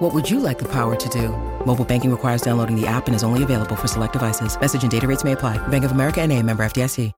What would you like the power to do? Mobile banking requires downloading the app and is only available for select devices. Message and data rates may apply. Bank of America and a member FDIC.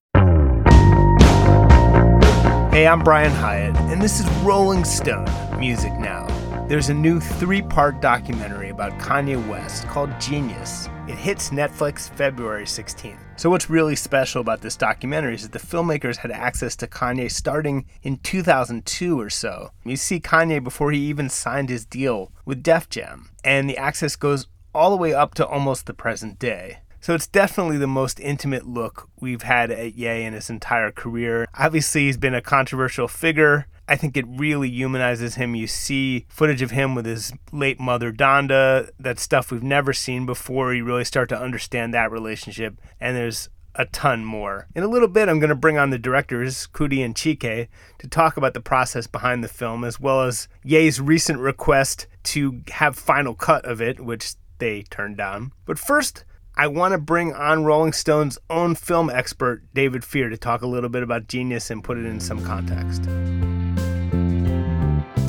Hey, I'm Brian Hyatt, and this is Rolling Stone Music Now. There's a new three part documentary about Kanye West called Genius. It hits Netflix February 16th. So, what's really special about this documentary is that the filmmakers had access to Kanye starting in 2002 or so. You see Kanye before he even signed his deal with Def Jam, and the access goes all the way up to almost the present day. So it's definitely the most intimate look we've had at Ye in his entire career. Obviously, he's been a controversial figure. I think it really humanizes him. You see footage of him with his late mother, Donda. That stuff we've never seen before. You really start to understand that relationship. And there's a ton more. In a little bit, I'm going to bring on the directors, Coodie and Chike, to talk about the process behind the film, as well as Ye's recent request to have final cut of it, which they turned down. But first, I want to bring on Rolling Stone's own film expert, David Fear, to talk a little bit about Genius and put it in some context.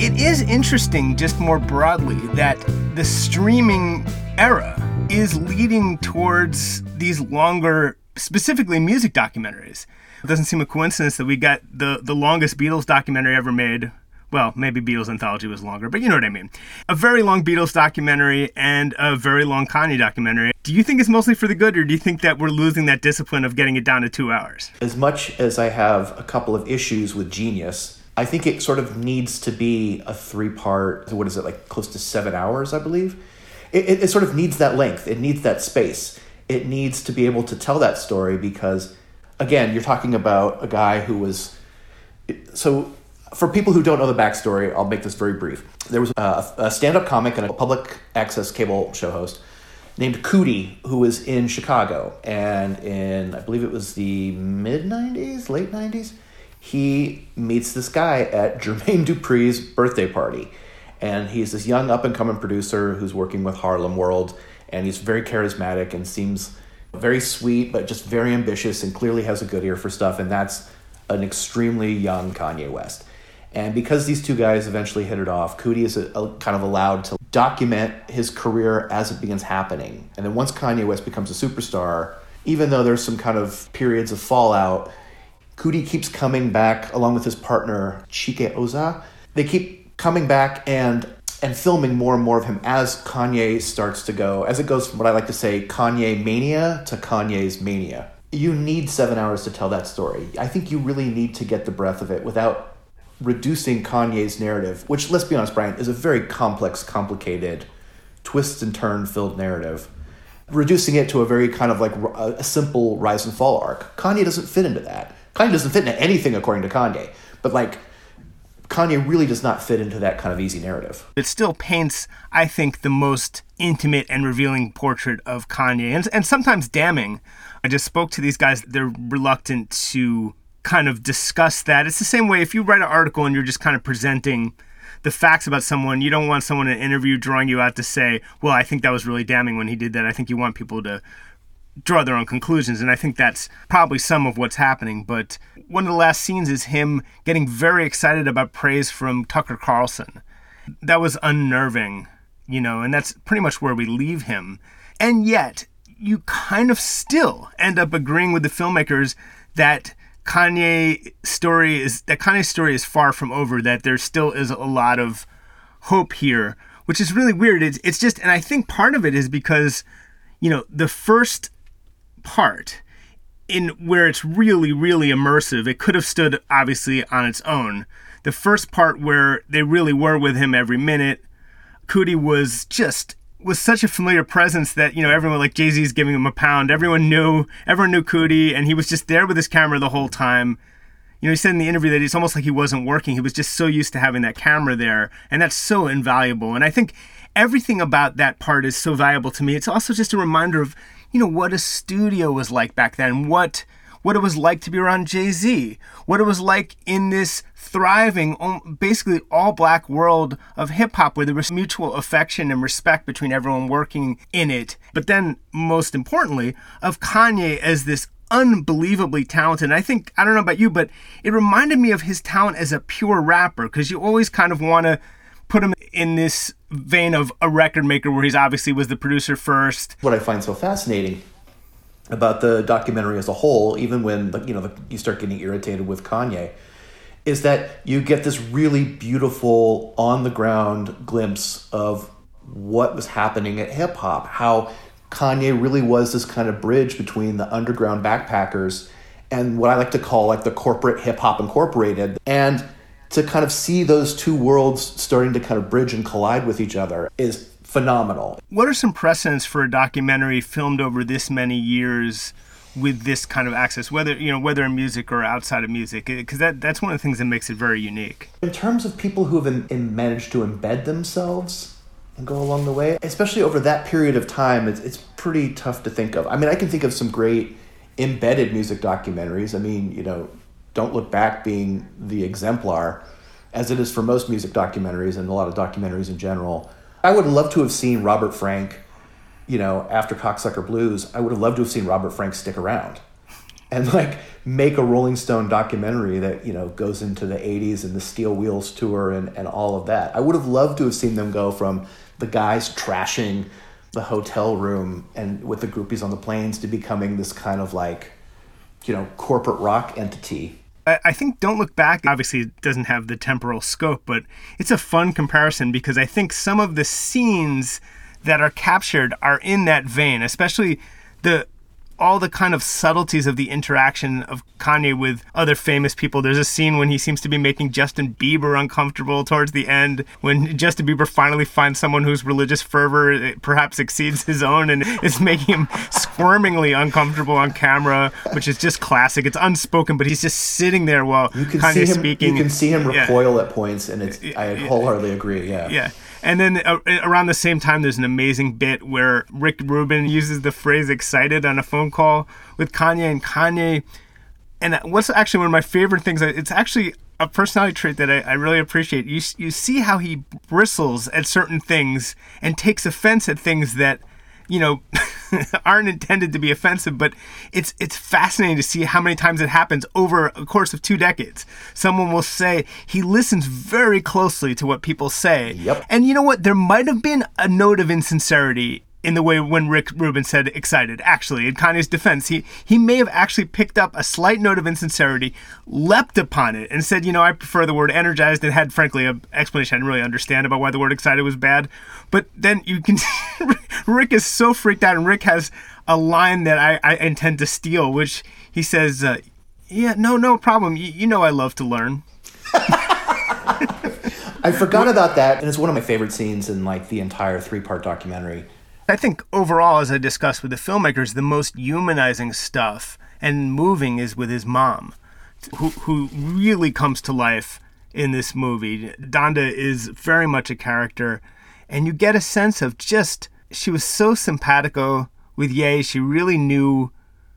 It is interesting, just more broadly, that the streaming era is leading towards these longer, specifically music documentaries. It doesn't seem a coincidence that we got the, the longest Beatles documentary ever made, well, maybe Beatles Anthology was longer, but you know what I mean. A very long Beatles documentary and a very long Kanye documentary. Do you think it's mostly for the good, or do you think that we're losing that discipline of getting it down to two hours? As much as I have a couple of issues with Genius, I think it sort of needs to be a three part, what is it, like close to seven hours, I believe? It, it, it sort of needs that length, it needs that space. It needs to be able to tell that story because, again, you're talking about a guy who was. So for people who don't know the backstory, I'll make this very brief. There was a, a stand up comic and a public access cable show host named Coodie who was in Chicago. And in, I believe it was the mid 90s, late 90s, he meets this guy at Jermaine Dupri's birthday party. And he's this young up and coming producer who's working with Harlem World. And he's very charismatic and seems very sweet, but just very ambitious and clearly has a good ear for stuff. And that's an extremely young Kanye West. And because these two guys eventually hit it off, Coodie is a, a kind of allowed to document his career as it begins happening. And then once Kanye West becomes a superstar, even though there's some kind of periods of fallout, Coodie keeps coming back along with his partner Chike Ozah. They keep coming back and and filming more and more of him as Kanye starts to go, as it goes from what I like to say, Kanye mania to Kanye's mania. You need seven hours to tell that story. I think you really need to get the breadth of it without reducing Kanye's narrative, which, let's be honest, Brian, is a very complex, complicated, twists and turn filled narrative, reducing it to a very kind of like a, simple rise and fall arc. Kanye doesn't fit into that. Kanye doesn't fit into anything according to Kanye, but like Kanye really does not fit into that kind of easy narrative. It still paints, I think, the most intimate and revealing portrait of Kanye, and, and sometimes damning. I just spoke to these guys, they're reluctant to kind of discuss that. It's the same way if you write an article and you're just kind of presenting the facts about someone, you don't want someone in an interview drawing you out to say, well, I think that was really damning when he did that. I think you want people to draw their own conclusions. And I think that's probably some of what's happening. But one of the last scenes is him getting very excited about praise from Tucker Carlson. That was unnerving, you know, and that's pretty much where we leave him. And yet, you kind of still end up agreeing with the filmmakers that Kanye story is that Kanye story is far from over. That there still is a lot of hope here, which is really weird. It's it's just, and I think part of it is because, you know, the first part in where it's really really immersive. It could have stood obviously on its own. The first part where they really were with him every minute, Coodie was just was such a familiar presence that you know everyone like Jay Z's giving him a pound. Everyone knew, everyone knew Coodie, and he was just there with his camera the whole time. You know, he said in the interview that it's almost like he wasn't working. He was just so used to having that camera there, and that's so invaluable. And I think everything about that part is so valuable to me. It's also just a reminder of you know what a studio was like back then, what what it was like to be around Jay Z, what it was like in this thriving, um, basically all black world of hip hop where there was mutual affection and respect between everyone working in it. But then, most importantly, of Kanye as this unbelievably talented. I think, I don't know about you, but it reminded me of his talent as a pure rapper because you always kind of want to put him in this vein of a record maker where he's obviously was the producer first. What I find so fascinating about the documentary as a whole, even when you know you start getting irritated with Kanye, is that you get this really beautiful on the ground glimpse of what was happening at hip hop, how Kanye really was this kind of bridge between the underground backpackers and what I like to call like the corporate hip hop incorporated. And to kind of see those two worlds starting to kind of bridge and collide with each other is phenomenal. What are some precedents for a documentary filmed over this many years with this kind of access, whether you know whether in music or outside of music? Because that that's one of the things that makes it very unique. In terms of people who have in, in managed to embed themselves and go along the way, especially over that period of time, it's it's pretty tough to think of. I mean, I can think of some great embedded music documentaries. I mean, you know, don't Look Back being the exemplar, as it is for most music documentaries and a lot of documentaries in general. I would love to have seen Robert Frank, you know, after Cocksucker Blues, I would have loved to have seen Robert Frank stick around and like make a Rolling Stone documentary that, you know, goes into the 80s and the Steel Wheels tour and, and all of that. I would have loved to have seen them go from the guys trashing the hotel room and with the groupies on the planes to becoming this kind of like, you know, corporate rock entity I think Don't Look Back obviously doesn't have the temporal scope, but it's a fun comparison because I think some of the scenes that are captured are in that vein, especially the all the kind of subtleties of the interaction of Kanye with other famous people. There's a scene when he seems to be making Justin Bieber uncomfortable towards the end, when Justin Bieber finally finds someone whose religious fervor eh, perhaps exceeds his own and is making him squirmingly uncomfortable on camera, which is just classic. It's unspoken, but he's just sitting there while you can Kanye's see him, speaking. You can see him recoil yeah. at points, and it's I wholeheartedly agree. Yeah. Yeah. And then uh, around the same time, there's an amazing bit where Rick Rubin uses the phrase excited on a phone call with Kanye, and Kanye. And what's actually one of my favorite things, uh, it's actually a personality trait that I, I, really appreciate. You, you see how he bristles at certain things and takes offense at things that you know aren't intended to be offensive but it's it's fascinating to see how many times it happens over a course of two decades someone will say he listens very closely to what people say yep. and you know what there might have been a note of insincerity in the way when Rick Rubin said excited. Actually, in Kanye's defense, he he may have actually picked up a slight note of insincerity, leapt upon it, and said, you know, I prefer the word energized, and had frankly an explanation I didn't really understand about why the word excited was bad. But then you can, Rick is so freaked out, and Rick has a line that I, I intend to steal, which he says, uh, "Yeah, no, no problem. You, you know, I love to learn." I forgot about that, and it's one of my favorite scenes in like the entire three-part documentary I think overall, as I discussed with the filmmakers, the most humanizing stuff and moving is with his mom, who, who really comes to life in this movie. Donda is very much a character, and you get a sense of just, she was so simpatico with Ye. She really knew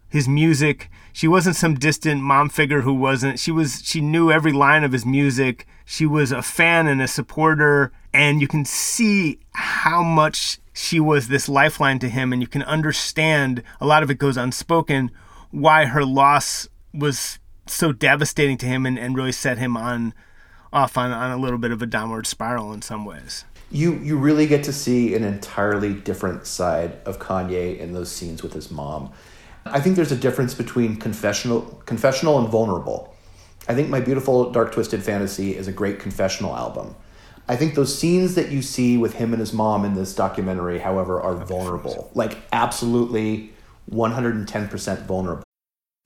his music. She wasn't some distant mom figure who wasn't. She was she knew every line of his music. She was a fan and a supporter and you can see how much she was this lifeline to him and you can understand a lot of it goes unspoken why her loss was so devastating to him and, and really set him on off on, on a little bit of a downward spiral in some ways you you really get to see an entirely different side of Kanye in those scenes with his mom. I think there's a difference between confessional confessional and vulnerable. I think My Beautiful Dark Twisted Fantasy is a great confessional album. I think those scenes that you see with him and his mom in this documentary, however, are vulnerable. Like, absolutely 110% vulnerable.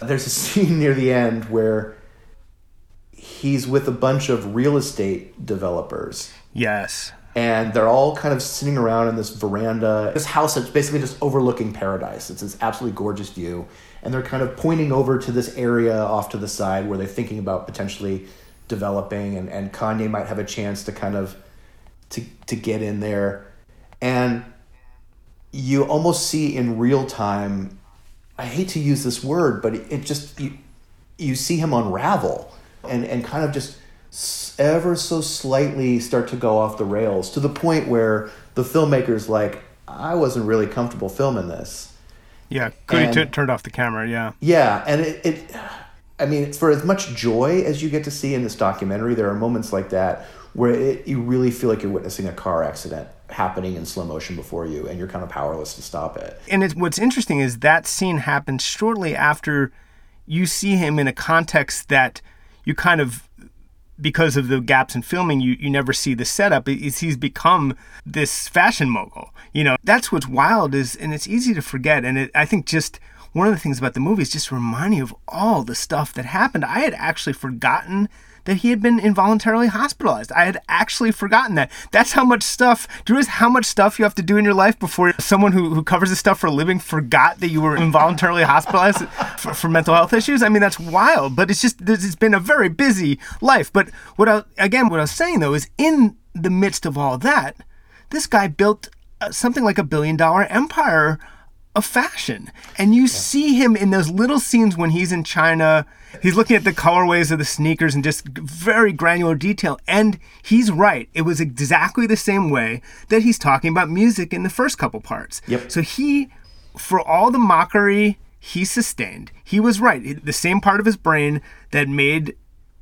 There's a scene near the end where he's with a bunch of real estate developers. Yes. And they're all kind of sitting around in this veranda, this house that's basically just overlooking paradise. It's this absolutely gorgeous view. And they're kind of pointing over to this area off to the side where they're thinking about potentially developing and, and Kanye might have a chance to kind of to to get in there. And you almost see in real time I hate to use this word, but it, just you, you see him unravel and and kind of just ever so slightly start to go off the rails to the point where the filmmaker's like, I wasn't really comfortable filming this. Yeah, Coodie t- turned off the camera. Yeah, yeah, and it, it, I mean, for as much joy as you get to see in this documentary, there are moments like that where it, you really feel like you're witnessing a car accident happening in slow motion before you and you're kind of powerless to stop it. And what's interesting is that scene happens shortly after you see him in a context that you kind of because of the gaps in filming, you, you never see the setup. He's become this fashion mogul. You know, that's what's wild is, and it's easy to forget. And it, I think just one of the things about the movie is just reminding you of all the stuff that happened. I had actually forgotten that he had been involuntarily hospitalized. I had actually forgotten that. That's how much stuff, you realize how much stuff you have to do in your life before someone who, who covers this stuff for a living forgot that you were involuntarily hospitalized for, for, mental health issues? I mean, that's wild, but it's just, it's been a very busy life. But what I, again, what I was saying though is in the midst of all that, this guy built uh, something like a billion dollar empire of fashion. And you yeah. see him in those little scenes when he's in China. He's looking at the colorways of the sneakers and just very granular detail. And he's right. It was exactly the same way that he's talking about music in the first couple parts. Yep. So he, for all the mockery he sustained, he was right. The same part of his brain that made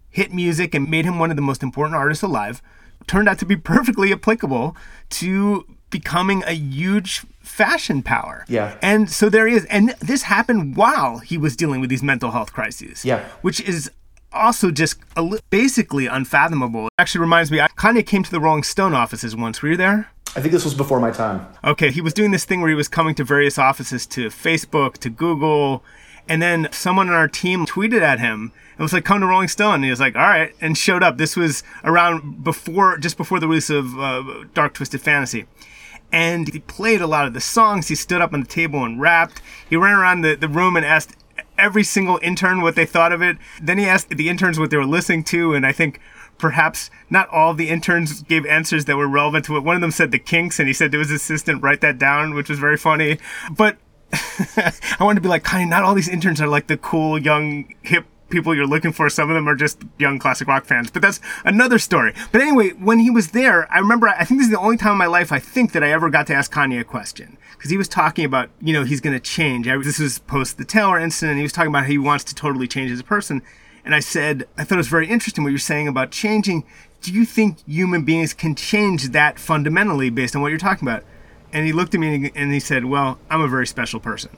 hit music and made him one of the most important artists alive turned out to be perfectly applicable to becoming a huge fashion power. Yeah. And so there he is. And this happened while he was dealing with these mental health crises. Yeah. Which is also just li- basically unfathomable. It actually reminds me, I, Kanye came to the Rolling Stone offices once. Were you there? I think this was before my time. Okay, he was doing this thing where he was coming to various offices to Facebook, to Google, and then someone on our team tweeted at him and was like, "Come to Rolling Stone." And he was like, "All right," and showed up. This was around before, just before the release of uh, Dark Twisted Fantasy and he played a lot of the songs. He stood up on the table and rapped. He ran around the, the room and asked every single intern what they thought of it. Then he asked the interns what they were listening to, and I think perhaps not all the interns gave answers that were relevant to it. One of them said the Kinks, and he said to his assistant, write that down, which was very funny. But I wanted to be like, kind not all these interns are like the cool, young, hip people you're looking for. Some of them are just young classic rock fans, but that's another story. But anyway, when he was there, I remember, I think this is the only time in my life I think that I ever got to ask Kanye a question. Because he was talking about, you know, he's going to change. This was post the Taylor incident. He was talking about how he wants to totally change as a person. And I said, I thought it was very interesting what you're saying about changing. Do you think human beings can change that fundamentally based on what you're talking about? And he looked at me and he said, Well, I'm a very special person.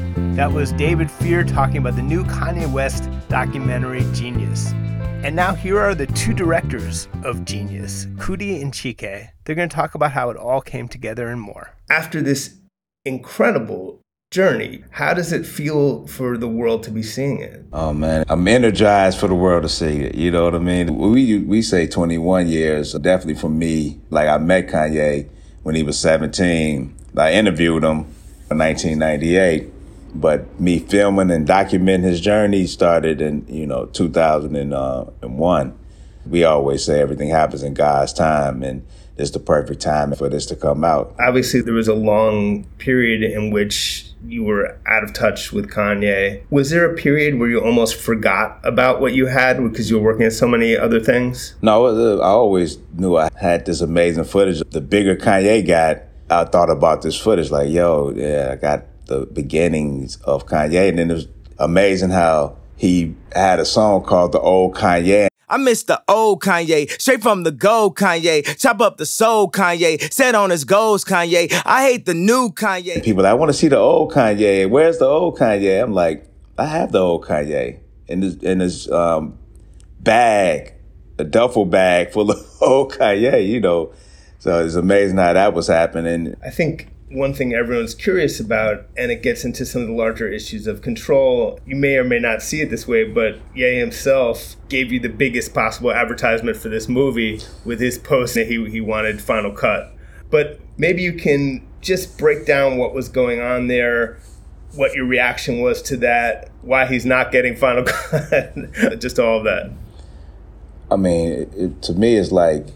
That was David Fear talking about the new Kanye West documentary Genius. And now here are the two directors of Genius, Coodie and Chike. They're going to talk about how it all came together and more. After this incredible journey, how does it feel for the world to be seeing it? Oh man, I'm energized for the world to see it. You know what I mean? We we say 21 years. Definitely for me, like I met Kanye when he was 17. I interviewed him in 1998 but me filming and documenting his journey started in you know 2001 we always say everything happens in god's time and it's the perfect time for this to come out. Obviously there was a long period in which you were out of touch with kanye. Was there a period where you almost forgot about what you had because you were working on so many other things? No uh, i always knew i had this amazing footage. The bigger kanye got i thought about this footage like yo yeah i got the beginnings of Kanye. And then it was amazing how he had a song called The Old Kanye. I miss the old Kanye, straight from the gold Kanye. Chop up the soul Kanye, set on his goals Kanye. I hate the new Kanye. People, I want to see the old Kanye. Where's the old Kanye? I'm like, I have the old Kanye in this in his um, bag, a duffel bag full of old Kanye. You know, so it's amazing how that was happening. I think one thing everyone's curious about, and it gets into some of the larger issues of control. You may or may not see it this way, but Ye himself gave you the biggest possible advertisement for this movie with his post that he, he wanted Final Cut. But maybe you can just break down what was going on there, what your reaction was to that, why he's not getting Final Cut, just all of that. I mean, it, to me, it's like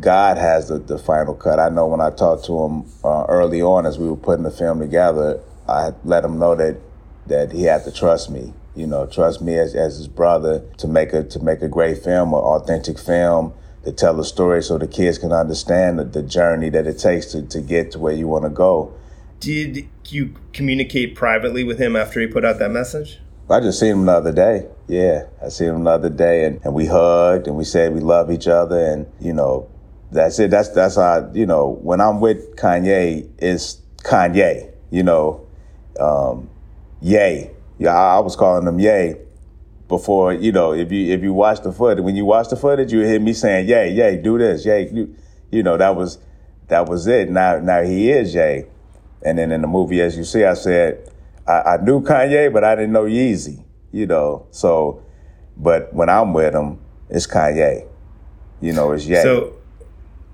God has the, the final cut. I know when I talked to him uh, early on as we were putting the film together, I let him know that that he had to trust me. You know, trust me as, as his brother to make a to make a great film, an authentic film, to tell a story so the kids can understand the, the journey that it takes to, to get to where you want to go. Did you communicate privately with him after he put out that message? I just seen him the other day. Yeah, I seen him the other day, and, and we hugged and we said we love each other, and you know, that's it. That's that's how you know when I'm with Kanye, it's Kanye. You know, um, Yay. Yeah, I, was calling him Yay before. You know, if you if you watch the footage, when you watch the footage, you hear me saying Yay, Yay, do this, Yay. You, you know, that was that was it. Now now he is Yay. And then in the movie, as you see, I said I, I knew Kanye, but I didn't know Yeezy. You know, so but when I'm with him, it's Kanye. You know, it's Yay. So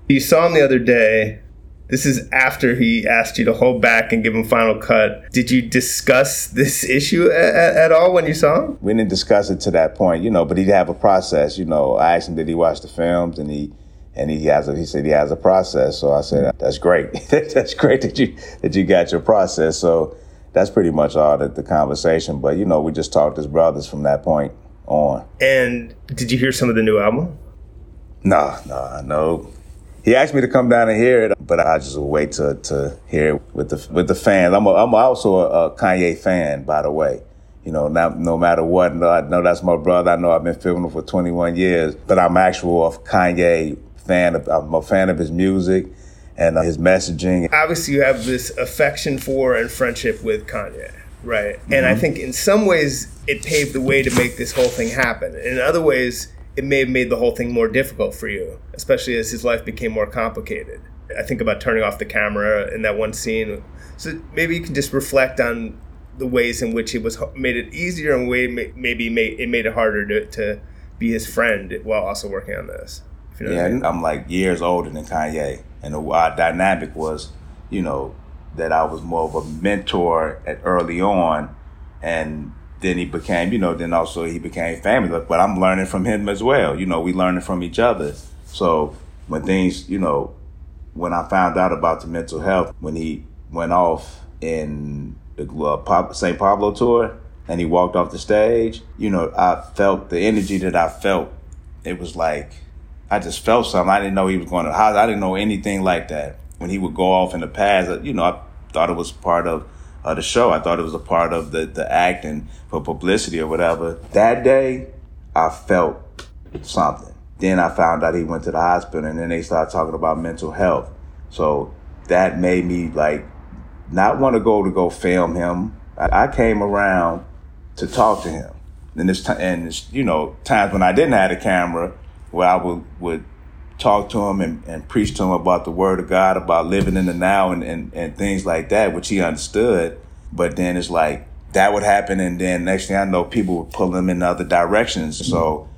you saw him the other day. This is after he asked you to hold back and give him final cut. Did you discuss this issue at, at, all when you saw him? We didn't discuss it to that point, you know, but he'd have a process. You know, I asked him did he watch the films, and he and he has a, he said he has a process. So I said that's great. that's great that you that you got your process. So that's pretty much all the, the conversation. But you know, we just talked as brothers from that point on. And did you hear some of the new album? No, no, no. He asked me to come down and hear it, but I just wait to to hear it with the with the fans. I'm a, I'm also a, a Kanye fan, by the way. You know, not, no matter what, no, I know that's my brother. I know I've been filming him for 21 years, but I'm actual a Kanye fan. Of, I'm a fan of his music and uh, his messaging. Obviously, you have this affection for and friendship with Kanye, right? Mm-hmm. And I mm-hmm. think in some ways it paved the way to make this whole thing happen. In other ways, it may have made the whole thing more difficult for you, especially as his life became more complicated. I think about turning off the camera in that one scene. So maybe you can just reflect on the ways in which it was made it easier and way maybe made it made it harder to, to be his friend while also working on this. You know yeah, I mean? I'm like years older than Kanye, and the our dynamic was, you know, that I was more of a mentor at early on, and then he became, you know, then also he became family. But I'm learning from him as well. You know, we learning from each other. So when things, you know, when I found out about the mental health, when he went off in the uh, St. Pablo tour and he walked off the stage, you know, I felt the energy that I felt. It was like, I just felt something. I didn't know he was going to. I didn't know anything like that. When he would go off in the past, you know, I thought it was part of uh, the show. I thought it was a part of the, the acting for publicity or whatever. That day, I felt something. Then I found out he went to the hospital and then they started talking about mental health. So that made me like not want to go to go film him. I, came around to talk to him. And this time, and this, you know, times when I didn't have a camera, where I would, would talk to him and, and preach to him about the word of God, about living in the now and, and, and things like that, which he understood. But then it's like that would happen. And then next thing I know, people would pull him in other directions. Mm-hmm. So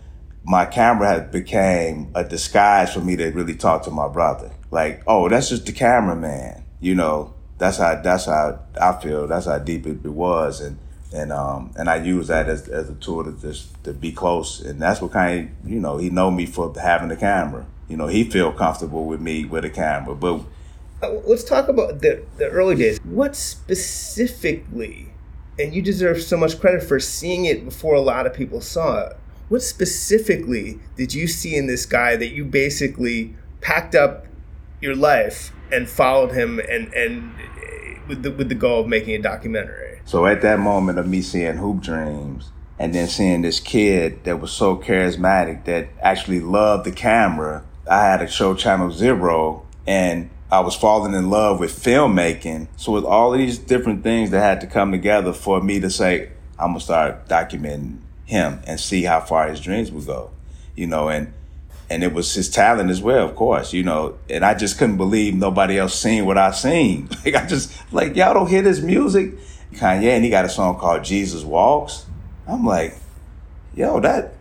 my camera had became a disguise for me to really talk to my brother. Like, oh, that's just the cameraman. You know, that's how, that's how I feel. That's how deep it, it was. And, and um and I use that as as a tool to just to be close, and that's what kind of you know he know me for having the camera you know, he feel comfortable with me with a camera. But uh, let's talk about the, the early days. What specifically, and you deserve so much credit for seeing it before a lot of people saw it. What specifically did you see in this guy that you basically packed up your life and followed him and and with the, with the goal of making a documentary. So at that moment of me seeing Hoop Dreams and then seeing this kid that was so charismatic that actually loved the camera, I had a show Channel Zero and I was falling in love with filmmaking. So with all these different things that had to come together for me to say, I'm gonna start documenting him and see how far his dreams would go. You know, and and it was his talent as well, of course, you know. And I just couldn't believe nobody else seen what I seen. Like I just like y'all don't hear this music. Kanye and he got a song called Jesus Walks. I'm like, yo, that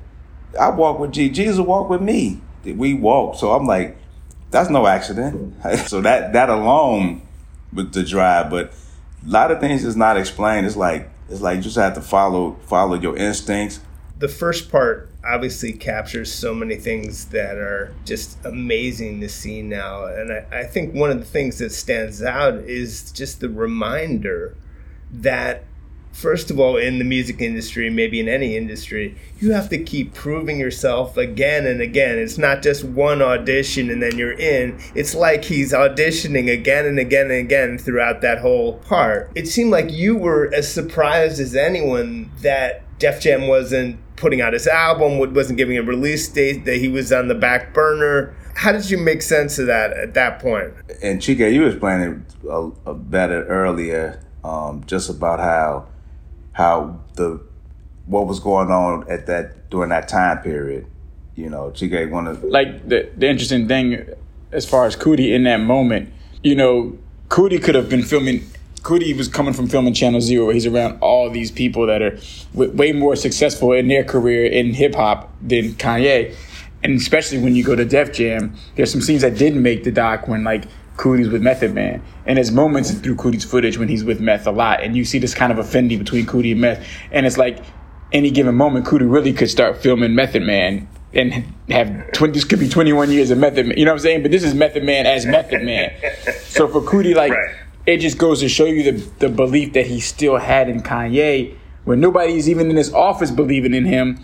I walk with G. Jesus walk with me. We walk. So I'm like, that's no accident. so that that alone with the drive, but a lot of things is not explained. It's like it's like you just have to follow follow your instincts. The first part obviously captures so many things that are just amazing to see now. And I, I think one of the things that stands out is just the reminder that first of all, in the music industry, maybe in any industry, you have to keep proving yourself again and again. It's not just one audition and then you're in. It's like he's auditioning again and again and again throughout that whole part. It seemed like you were as surprised as anyone that Def Jam wasn't putting out his album, wasn't giving a release date, that he was on the back burner. How did you make sense of that at that point? And Chike, you playing a, a better earlier, um, just about how how the what was going on at that during that time period. You know, Chike one of like the the interesting thing as far as Coodie in that moment. You know, Coodie could have been filming. Coodie was coming from filming Channel Zero, where he's around all these people that are w- way more successful in their career in hip hop than Kanye. And especially when you go to Def Jam, there's some scenes that didn't make the doc when like Coodie's with Method Man. And there's moments through Coodie's footage when he's with Meth a lot. And you see this kind of affinity between Coodie and Meth. And it's like any given moment, Coodie really could start filming Method Man and have 20, this could be 21 years of Method Man. You know what I'm saying? But this is Method Man as Method Man. so for Cootie, like, right. it just goes to show you the, the belief that he still had in Kanye when nobody's even in his office believing in him.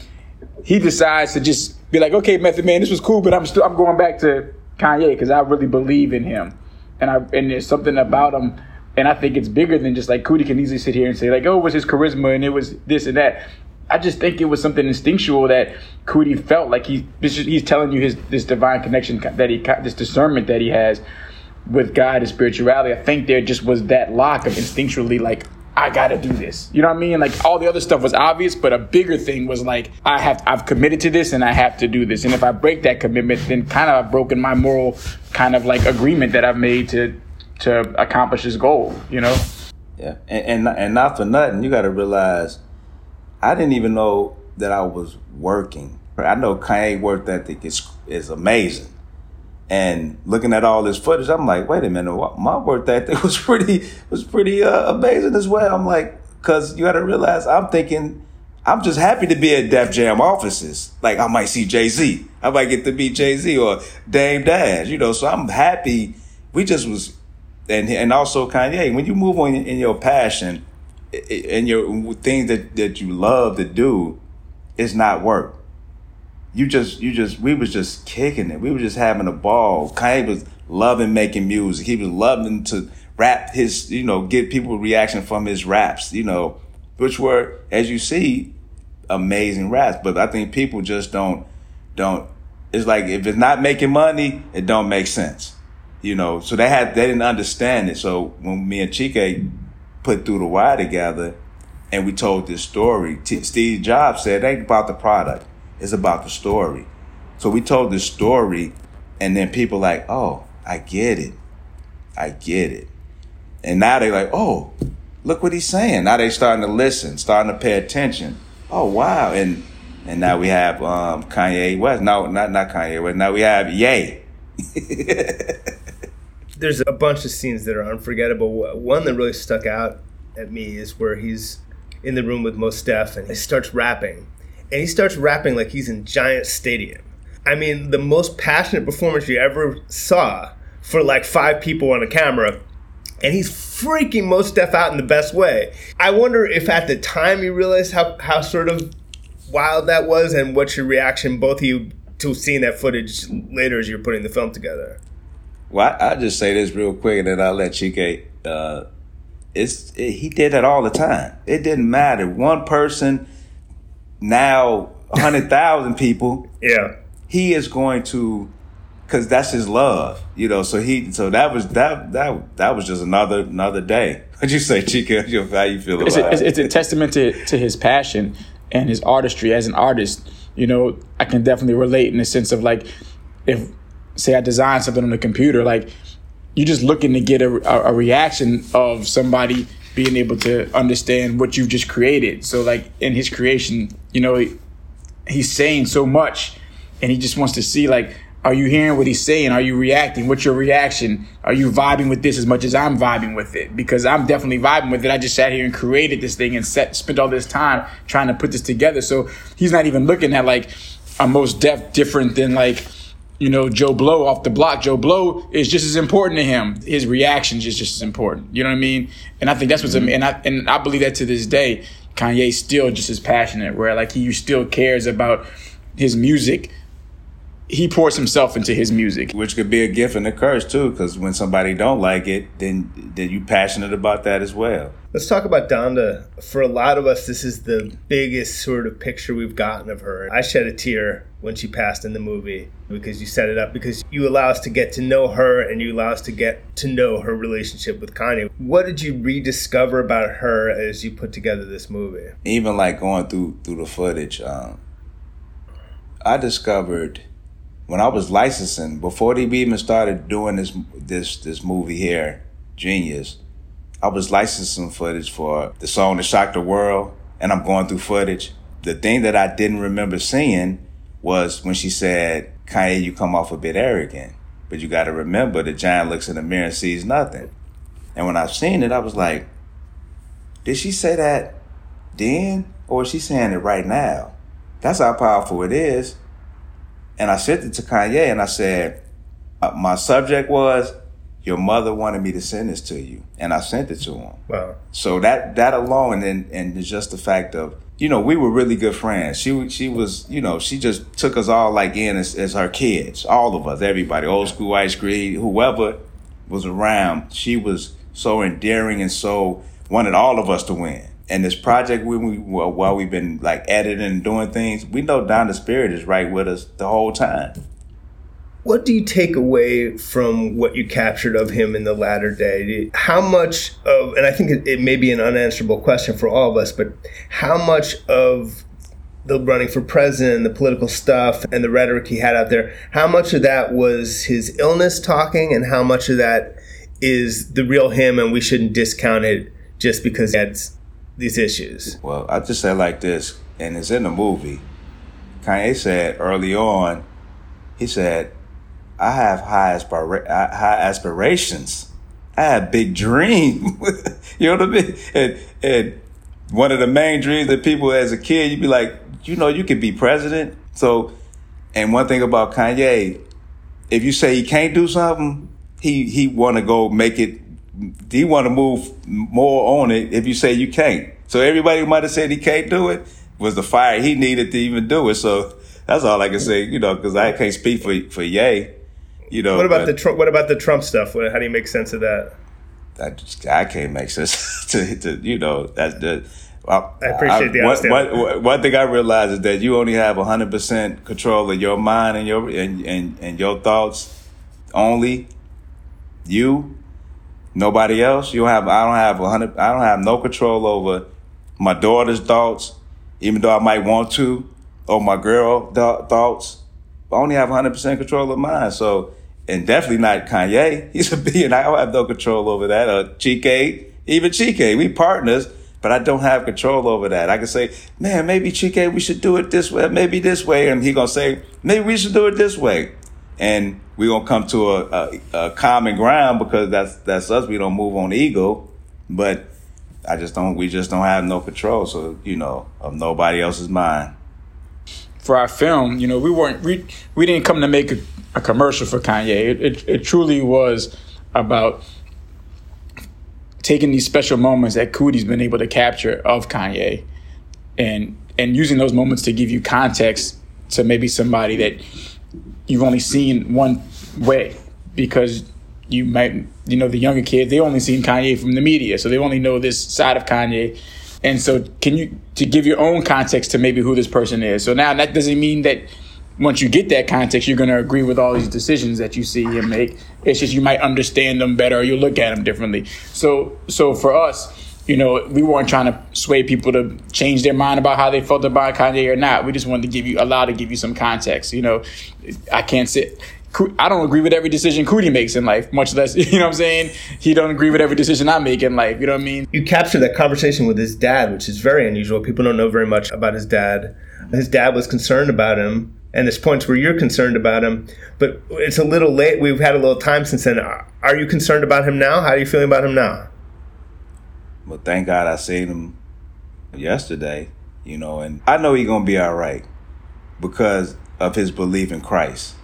He decides to just be like, okay, Method Man, this was cool, but I'm still I'm going back to Kanye because I really believe in him and I and there's something about him, and I think it's bigger than just like Coodie can easily sit here and say like, oh, it was his charisma and it was this and that. I just think it was something instinctual that Coodie felt like he he's telling you his this divine connection that he this discernment that he has with God and spirituality. I think there just was that lock of instinctually like I gotta do this. You know what I mean? Like all the other stuff was obvious, but a bigger thing was like I have I've committed to this and I have to do this. And if I break that commitment, then kind of I've broken my moral kind of like agreement that I've made to to accomplish this goal. You know? Yeah, and and, and not for nothing, you got to realize I didn't even know that I was working. I know Kanye work ethic is is amazing. And looking at all this footage, I'm like, wait a minute, my work ethic was pretty was pretty uh, amazing as well. I'm like, because you got to realize, I'm thinking, I'm just happy to be at Def Jam offices. Like I might see Jay Z, I might get to meet Jay Z or Dame Dash, you know. So I'm happy. We just was, and and also Kanye. When you move on in your passion, and your things that that you love to do, it's not work you just you just we was just kicking it. We were just having a ball. Kanye was loving making music. He was loving to rap his, you know, get people reaction from his raps, you know, which were, as you see, amazing raps. But I think people just don't don't it's like if it's not making money, it don't make sense. You know, so they had they didn't understand it. So when me and Chike put through the wire together and we told this story, T- Steve Jobs said, ain't about the product it's about the story. So we told this story, and then people like, oh, I get it. I get it. And now they're like, oh, look what he's saying. Now they're starting to listen, starting to pay attention. Oh wow. And and now we have um, Kanye West. No, not not Kanye West. Now we have Ye. There's a bunch of scenes that are unforgettable. One that really stuck out at me is where he's in the room with Mos and he starts rapping and he starts rapping like he's in Giant Stadium. I mean, the most passionate performance you ever saw for like five people on a camera. And he's freaking Mos Def out in the best way. I wonder if at the time you realized how, how sort of wild that was and what's your reaction, both of you, to seeing that footage later as you're putting the film together. Well, I, will just say this real quick and then I'll let Chike uh, it's it, he did that all the time. It didn't matter. One person, now hundred thousand people. Yeah, he is going to, because that's his love, you know. So he, so that was that that that was just another another day. What'd you say, Chike? How you feel about it's a, it? It's, it's a testament to to his passion and his artistry as an artist. You know, I can definitely relate in the sense of like, if say I design something on the computer, like you're just looking to get a, a, reaction of somebody being able to understand what you've just created. So like in his creation, you know, he, he's saying so much and he just wants to see like, are you hearing what he's saying? Are you reacting? What's your reaction? Are you vibing with this as much as I'm vibing with it? Because I'm definitely vibing with it. I just sat here and created this thing and set, spent all this time trying to put this together. So he's not even looking at like a Mos Def different than like, you know, Joe Blow off the block. Joe Blow is just as important to him. His reactions is just as important. You know what I mean? And I think that's what's mm-hmm. and I and I believe that to this day, Kanye's still just as passionate. Where like he still cares about his music. He pours himself into his music, which could be a gift and a curse too. Because when somebody don't like it, then then you passionate about that as well. Let's talk about Donda. For a lot of us, this is the biggest sort of picture we've gotten of her. I shed a tear when she passed in the movie because you set it up because you allow us to get to know her and you allow us to get to know her relationship with Kanye. What did you rediscover about her as you put together this movie? Even like going through through the footage, um, I discovered when I was licensing before they even started doing this this this movie here, Genius. I was licensing footage for the song that shocked the world, and I'm going through footage. The thing that I didn't remember seeing was when she said, Kanye, you come off a bit arrogant. But you got to remember the giant looks in the mirror and sees nothing. And when I've seen it, I was like, did she say that then? Or is she saying it right now? That's how powerful it is. And I sent it to Kanye and I said, uh, my subject was your mother wanted me to send this to you, and I sent it to him. Wow. So that that alone, and and just the fact of you know we were really good friends. She she was you know she just took us all like in as, as her kids, all of us, everybody, old school ice cream, whoever was around. She was so endearing and so wanted all of us to win. And this project, when we while we've been like editing and doing things, we know Donda Spirit is right with us the whole time. What do you take away from what you captured of him in the latter day? How much of, and I think it, it may be an unanswerable question for all of us, but how much of the running for president, the political stuff, and the rhetoric he had out there, how much of that was his illness talking, and how much of that is the real him, and we shouldn't discount it just because had these issues? Well, I just say like this, and it's in the movie. Kanye said early on, he said, I have high, aspira- high aspirations. I have big dreams. you know what I mean? And, and one of the main dreams that people as a kid, you'd be like, you know, you could be president. So, and one thing about Kanye, if you say he can't do something, he, he want to go make it, he want to move more on it if you say you can't. So everybody might have said he can't do it was the fire he needed to even do it. So that's all I can say, you know, because I can't speak for, for Ye you know. What about the Trump, what about the Trump stuff? How do you make sense of that? I just, I can't make sense to, to you know that's the. Well, I appreciate I, the honesty. One, one, one, thing I realize is that you only have 100% control of your mind and your and, and, and your thoughts only. You, nobody else. You don't have. I don't have 100. I don't have no control over my daughter's thoughts, even though I might want to, or my girl th- thoughts. I only have 100% control of mine. So and definitely not Kanye. He's a billion. I don't have no control over that. Or Chike, even Chike, we partners, but I don't have control over that. I can say, man, maybe Chike, we should do it this way, maybe this way, and he gonna say, maybe we should do it this way, and we gonna come to a, a, a common ground because that's that's us. We don't move on ego, but I just don't. We just don't have no control. So you know, of nobody else's mind for our film, you know, we weren't we we didn't come to make a, a commercial for Kanye. It, it, it truly was about taking these special moments that Coodie's been able to capture of Kanye, and and using those moments to give you context to maybe somebody that you've only seen one way because you might, you know, the younger kids, they only seen Kanye from the media, so they only know this side of Kanye. And so, can you to give your own context to maybe who this person is? So now that doesn't mean that once you get that context, you're going to agree with all these decisions that you see him make. It's just you might understand them better, or you look at them differently. So, so for us, you know, we weren't trying to sway people to change their mind about how they felt about Kanye or not. We just wanted to give you allow to give you some context. You know, I can't sit. I don't agree with every decision Coodie makes in life, much less, you know what I'm saying? He don't agree with every decision I make in life, you know what I mean? You capture that conversation with his dad, which is very unusual. People don't know very much about his dad. His dad was concerned about him, and there's points where you're concerned about him, but it's a little late. We've had a little time since then. Are you concerned about him now? How are you feeling about him now? Well, thank God I seen him yesterday, you know, and I know he's gonna be all right because of his belief in Christ.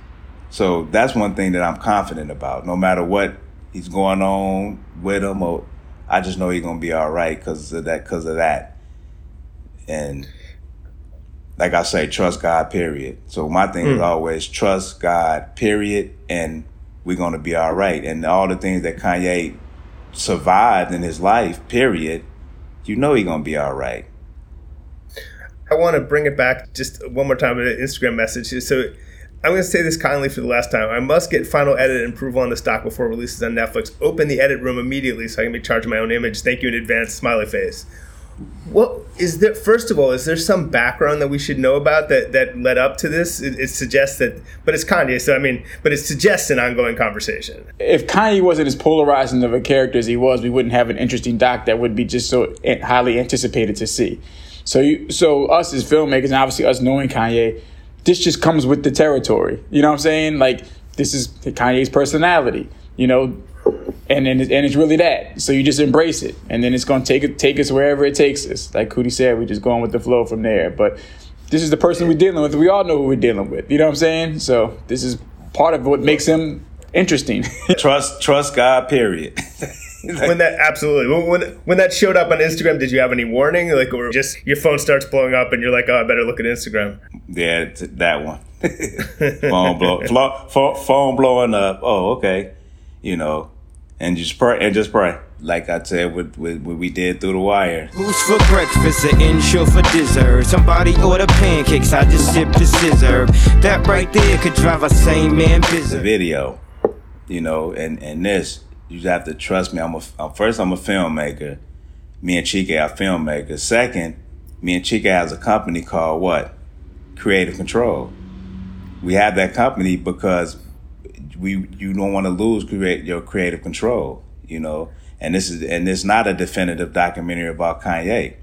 So that's one thing that I'm confident about. No matter what he's going on with him, or I just know he's gonna be all right because of that. Because of that, and like I say, trust God. Period. So my thing mm. is always trust God. Period, and we're gonna be all right. And all the things that Kanye survived in his life, period, you know he's gonna be all right. I want to bring it back just one more time with an Instagram message. So I'm going to say this kindly for the last time. I must get final edit and approval on the stock before releases on Netflix. Open the edit room immediately so I can be charged my own image. Thank you in advance. Smiley face. What is there? First of all, is there some background that we should know about that that led up to this? It, it, suggests that, but it's Kanye, so I mean, but it suggests an ongoing conversation. If Kanye wasn't as polarizing of a character as he was, we wouldn't have an interesting doc that would be just so highly anticipated to see. So, you, so us as filmmakers, and obviously us knowing Kanye, this just comes with the territory. You know what I'm saying? Like this is Kanye's personality. You know, and then and it's really that. So you just embrace it, and then it's gonna take it take us wherever it takes us. Like Coodie said, we just going with the flow from there. But this is the person we're dealing with. We all know who we're dealing with. You know what I'm saying? So this is part of what makes him interesting. trust trust God. Period. when that absolutely when when that showed up on Instagram, did you have any warning? Like, or just your phone starts blowing up and you're like, oh, I better look at Instagram. Yeah, that one. phone blow, phone blowing up. Oh, okay. You know, and just pray and just pray. Like I said, what, what, what we did through the wire. Who's for breakfast and insure for dessert? Somebody order pancakes, I just sip the scissor. That right there could drive a sane man busy. The video, you know, and and this you have to trust me. I'm a first. I'm a filmmaker. Me and Chike are filmmakers. Second, me and Chike has a company called what? Creative Control. We have that company because we you don't want to lose create your creative control, you know. And this is and it's not a definitive documentary about Kanye.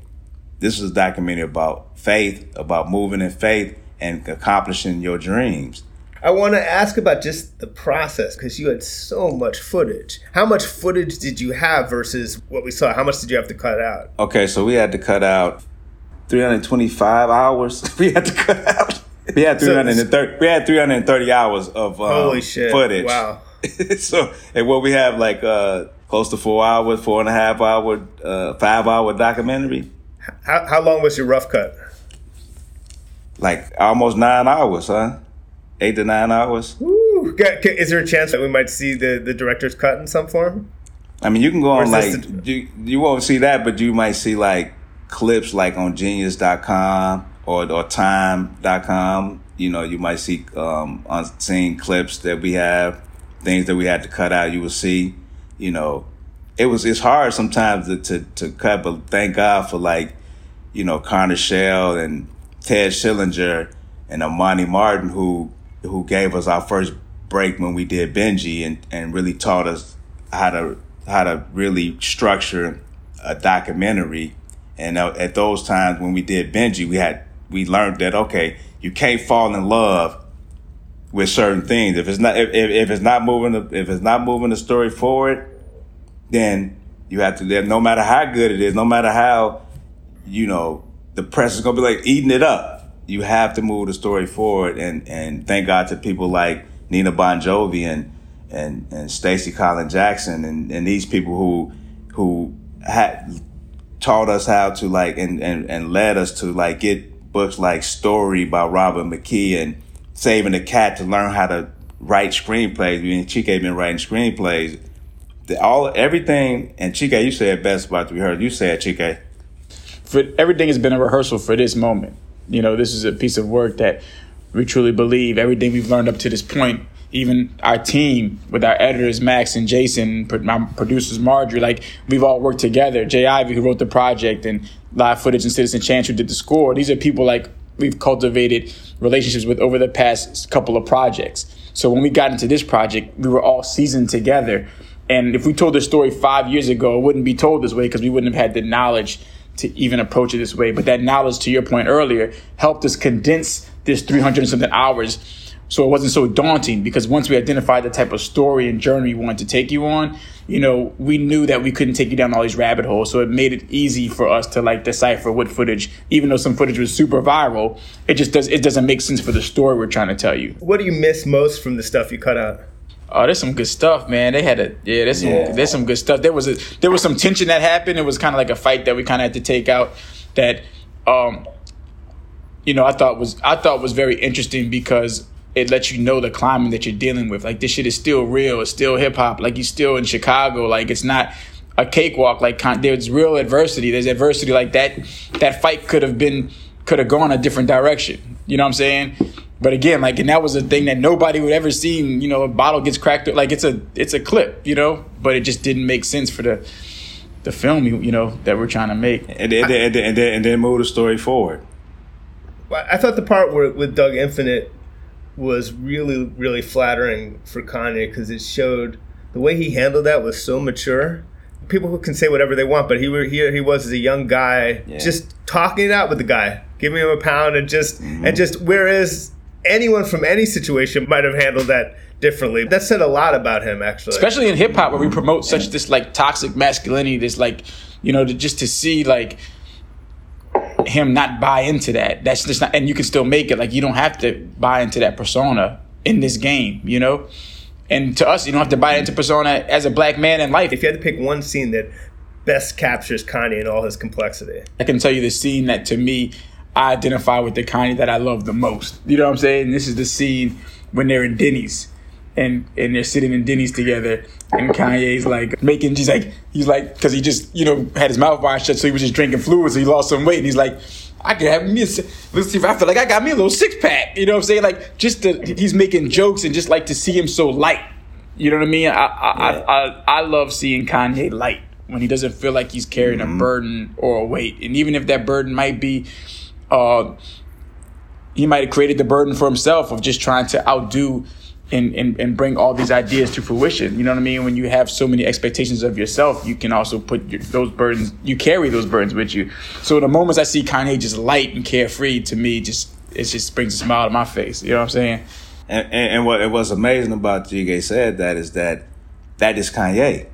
This is a documentary about faith, about moving in faith and accomplishing your dreams. I want to ask about just the process because you had so much footage. How much footage did you have versus what we saw? How much did you have to cut out? Okay, so we had to cut out 325 hours. we had to cut out. We had 330. we had 330 hours of um, holy shit footage. Wow. so and what we have like uh, close to four hours, four and a half hour, uh, five hour documentary. How how long was your rough cut? Like almost nine hours, huh? Eight to nine hours. Woo. Is there a chance that we might see the the director's cut in some form? I mean, you can go on like the... you you won't see that, but you might see like clips like on Genius.com or or time.com. You know, you might see um unseen clips that we have, things that we had to cut out. You will see, you know, it was it's hard sometimes to to, to cut, but thank God for like, you know, Connor Shell and Ted Schillinger and Amani Martin who who gave us our first break when we did Benji and, and really taught us how to how to really structure a documentary. And uh, at those times when we did Benji, we had we learned that okay, you can't fall in love with certain things. If it's not if, if it's not moving the, if it's not moving the story forward, then you have to. No matter how good it is, no matter how you know the press is gonna be like eating it up. You have to move the story forward, and and thank God to people like Nina Bonjovi and and and Stacy Collin Jackson and and these people who who had taught us how to like and and and led us to like get books like Story by Robert McKee and Saving the Cat to learn how to write screenplays. I mean, Chike been writing screenplays. The, all everything and Chike, you said best about the rehearsal. You said Chike. For everything has been a rehearsal for this moment. You know, this is a piece of work that we truly believe everything we've learned up to this point even our team with our editors Max and Jason, my producers Marjorie, like we've all worked together. Jay Ivy, who wrote the project, and Live Footage and Citizen Chance, who did the score. These are people like we've cultivated relationships with over the past couple of projects. So when we got into this project, we were all seasoned together. And if we told this story five years ago, it wouldn't be told this way because we wouldn't have had the knowledge to even approach it this way. But that knowledge, to your point earlier, helped us condense this 300 and something hours so it wasn't so daunting because once we identified the type of story and journey we wanted to take you on, you know, we knew that we couldn't take you down all these rabbit holes. So it made it easy for us to like decipher what footage, even though some footage was super viral, it just does it doesn't make sense for the story we're trying to tell you. What do you miss most from the stuff you cut out? Oh, there's some good stuff, man. They had a yeah, there's some yeah. there's some good stuff. There was a there was some tension that happened. It was kind of like a fight that we kind of had to take out. That, um, you know, I thought was I thought was very interesting because it lets you know the climate that you're dealing with. Like this shit is still real. It's still hip hop. Like you're still in Chicago. Like it's not a cakewalk. Like there's real adversity. There's adversity like that. That fight could have been could have gone a different direction. You know what I'm saying? But again, like, and that was a thing that nobody would ever seen. You know, a bottle gets cracked. Like it's a it's a clip. You know, but it just didn't make sense for the the film. You know that we're trying to make. And then, and then, and then, and then move the story forward. I thought the part where with Doug Infinite was really really flattering for Kanye because it showed the way he handled that was so mature. People who can say whatever they want, but he were here. He was as a young guy, yeah. just talking it out with the guy, giving him a pound, and just mm-hmm. and just whereas anyone from any situation might have handled that differently. That said a lot about him, actually. Especially in hip hop, where we promote such this like toxic masculinity, this like you know, to, just to see like him not buy into that. That's just not, and you can still make it. Like you don't have to buy into that persona in this game, you know. And to us, you don't have to buy into persona as a black man in life. If you had to pick one scene that best captures Kanye in all his complexity, I can tell you the scene that to me I identify with the Kanye that I love the most. You know what I'm saying? This is the scene when they're in Denny's and and they're sitting in Denny's together, and Kanye's like making, he's like, he's like, because he just you know had his mouth wide shut, so he was just drinking fluids, so he lost some weight, and he's like. I could have me. Let's see if I feel like I got me a little six pack. You know what I'm saying? Like just to, he's making jokes and just like to see him so light. You know what I mean? I I, yeah. I, I, I love seeing Kanye light when he doesn't feel like he's carrying mm-hmm. a burden or a weight, and even if that burden might be, uh, he might have created the burden for himself of just trying to outdo and, and, and bring all these ideas to fruition. You know what I mean? When you have so many expectations of yourself, you can also put your, those burdens, you carry those burdens with you. So the moments I see Kanye just light and carefree, to me, just it just brings a smile to my face. You know what I'm saying? And, and, and what was amazing about Jigay said that is that that is Kanye.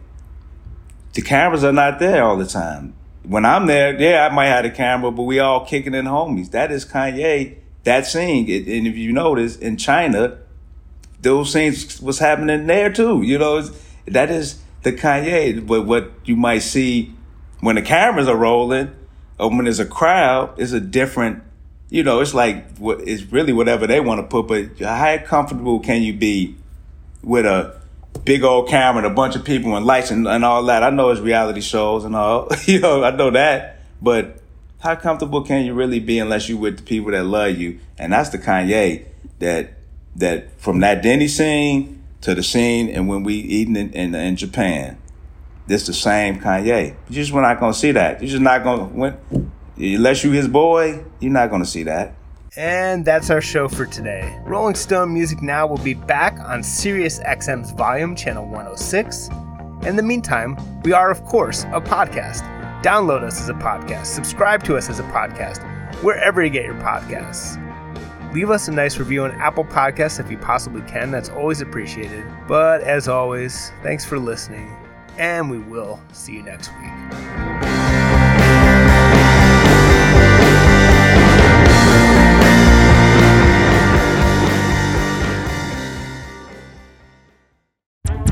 The cameras are not there all the time. When I'm there, yeah, I might have a camera, but we all kicking in homies. That is Kanye. That scene, and if you notice, in China, those things was happening there too. You know, that is the Kanye. But what you might see when the cameras are rolling or when there's a crowd is a different. You know, it's like what it's really whatever they want to put. But how comfortable can you be with a big old camera and a bunch of people and lights and, and all that? I know it's reality shows and all. you know, I know that, but how comfortable can you really be unless you with the people that love you? And that's the Kanye that that from that Denny scene to the scene and when we eating in, in, in Japan, this the same Kanye. You just we're not gonna see that. You're just not gonna when unless you his boy, you're not gonna see that. And that's our show for today. Rolling Stone Music Now will be back on Sirius XM's Volume Channel 106. In the meantime, we are, of course, a podcast. Download us as a podcast, subscribe to us as a podcast, wherever you get your podcasts. Leave us a nice review on Apple Podcasts if you possibly can. That's always appreciated. But as always, thanks for listening, and we will see you next week.